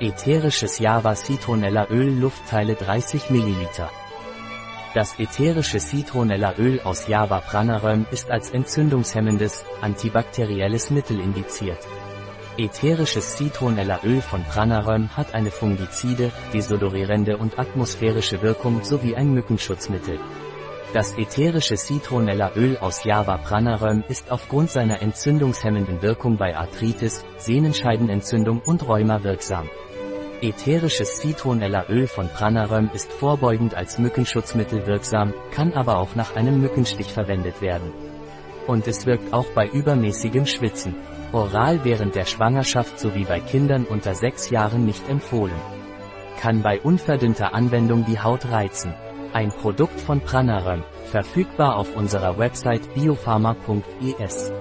Ätherisches Java Citronella Öl Luftteile 30 ml. Das ätherische Citronella Öl aus Java Pranaröm ist als entzündungshemmendes, antibakterielles Mittel indiziert. Ätherisches Citronella Öl von Pranaröm hat eine fungizide, desodorierende und atmosphärische Wirkung sowie ein Mückenschutzmittel. Das ätherische Citronella-Öl aus Java Pranaröm ist aufgrund seiner entzündungshemmenden Wirkung bei Arthritis, Sehnenscheidenentzündung und Rheuma wirksam. Ätherisches Citronella-Öl von Pranaröm ist vorbeugend als Mückenschutzmittel wirksam, kann aber auch nach einem Mückenstich verwendet werden. Und es wirkt auch bei übermäßigem Schwitzen. Oral während der Schwangerschaft sowie bei Kindern unter 6 Jahren nicht empfohlen. Kann bei unverdünnter Anwendung die Haut reizen. Ein Produkt von Pranaröm, verfügbar auf unserer Website biopharma.es.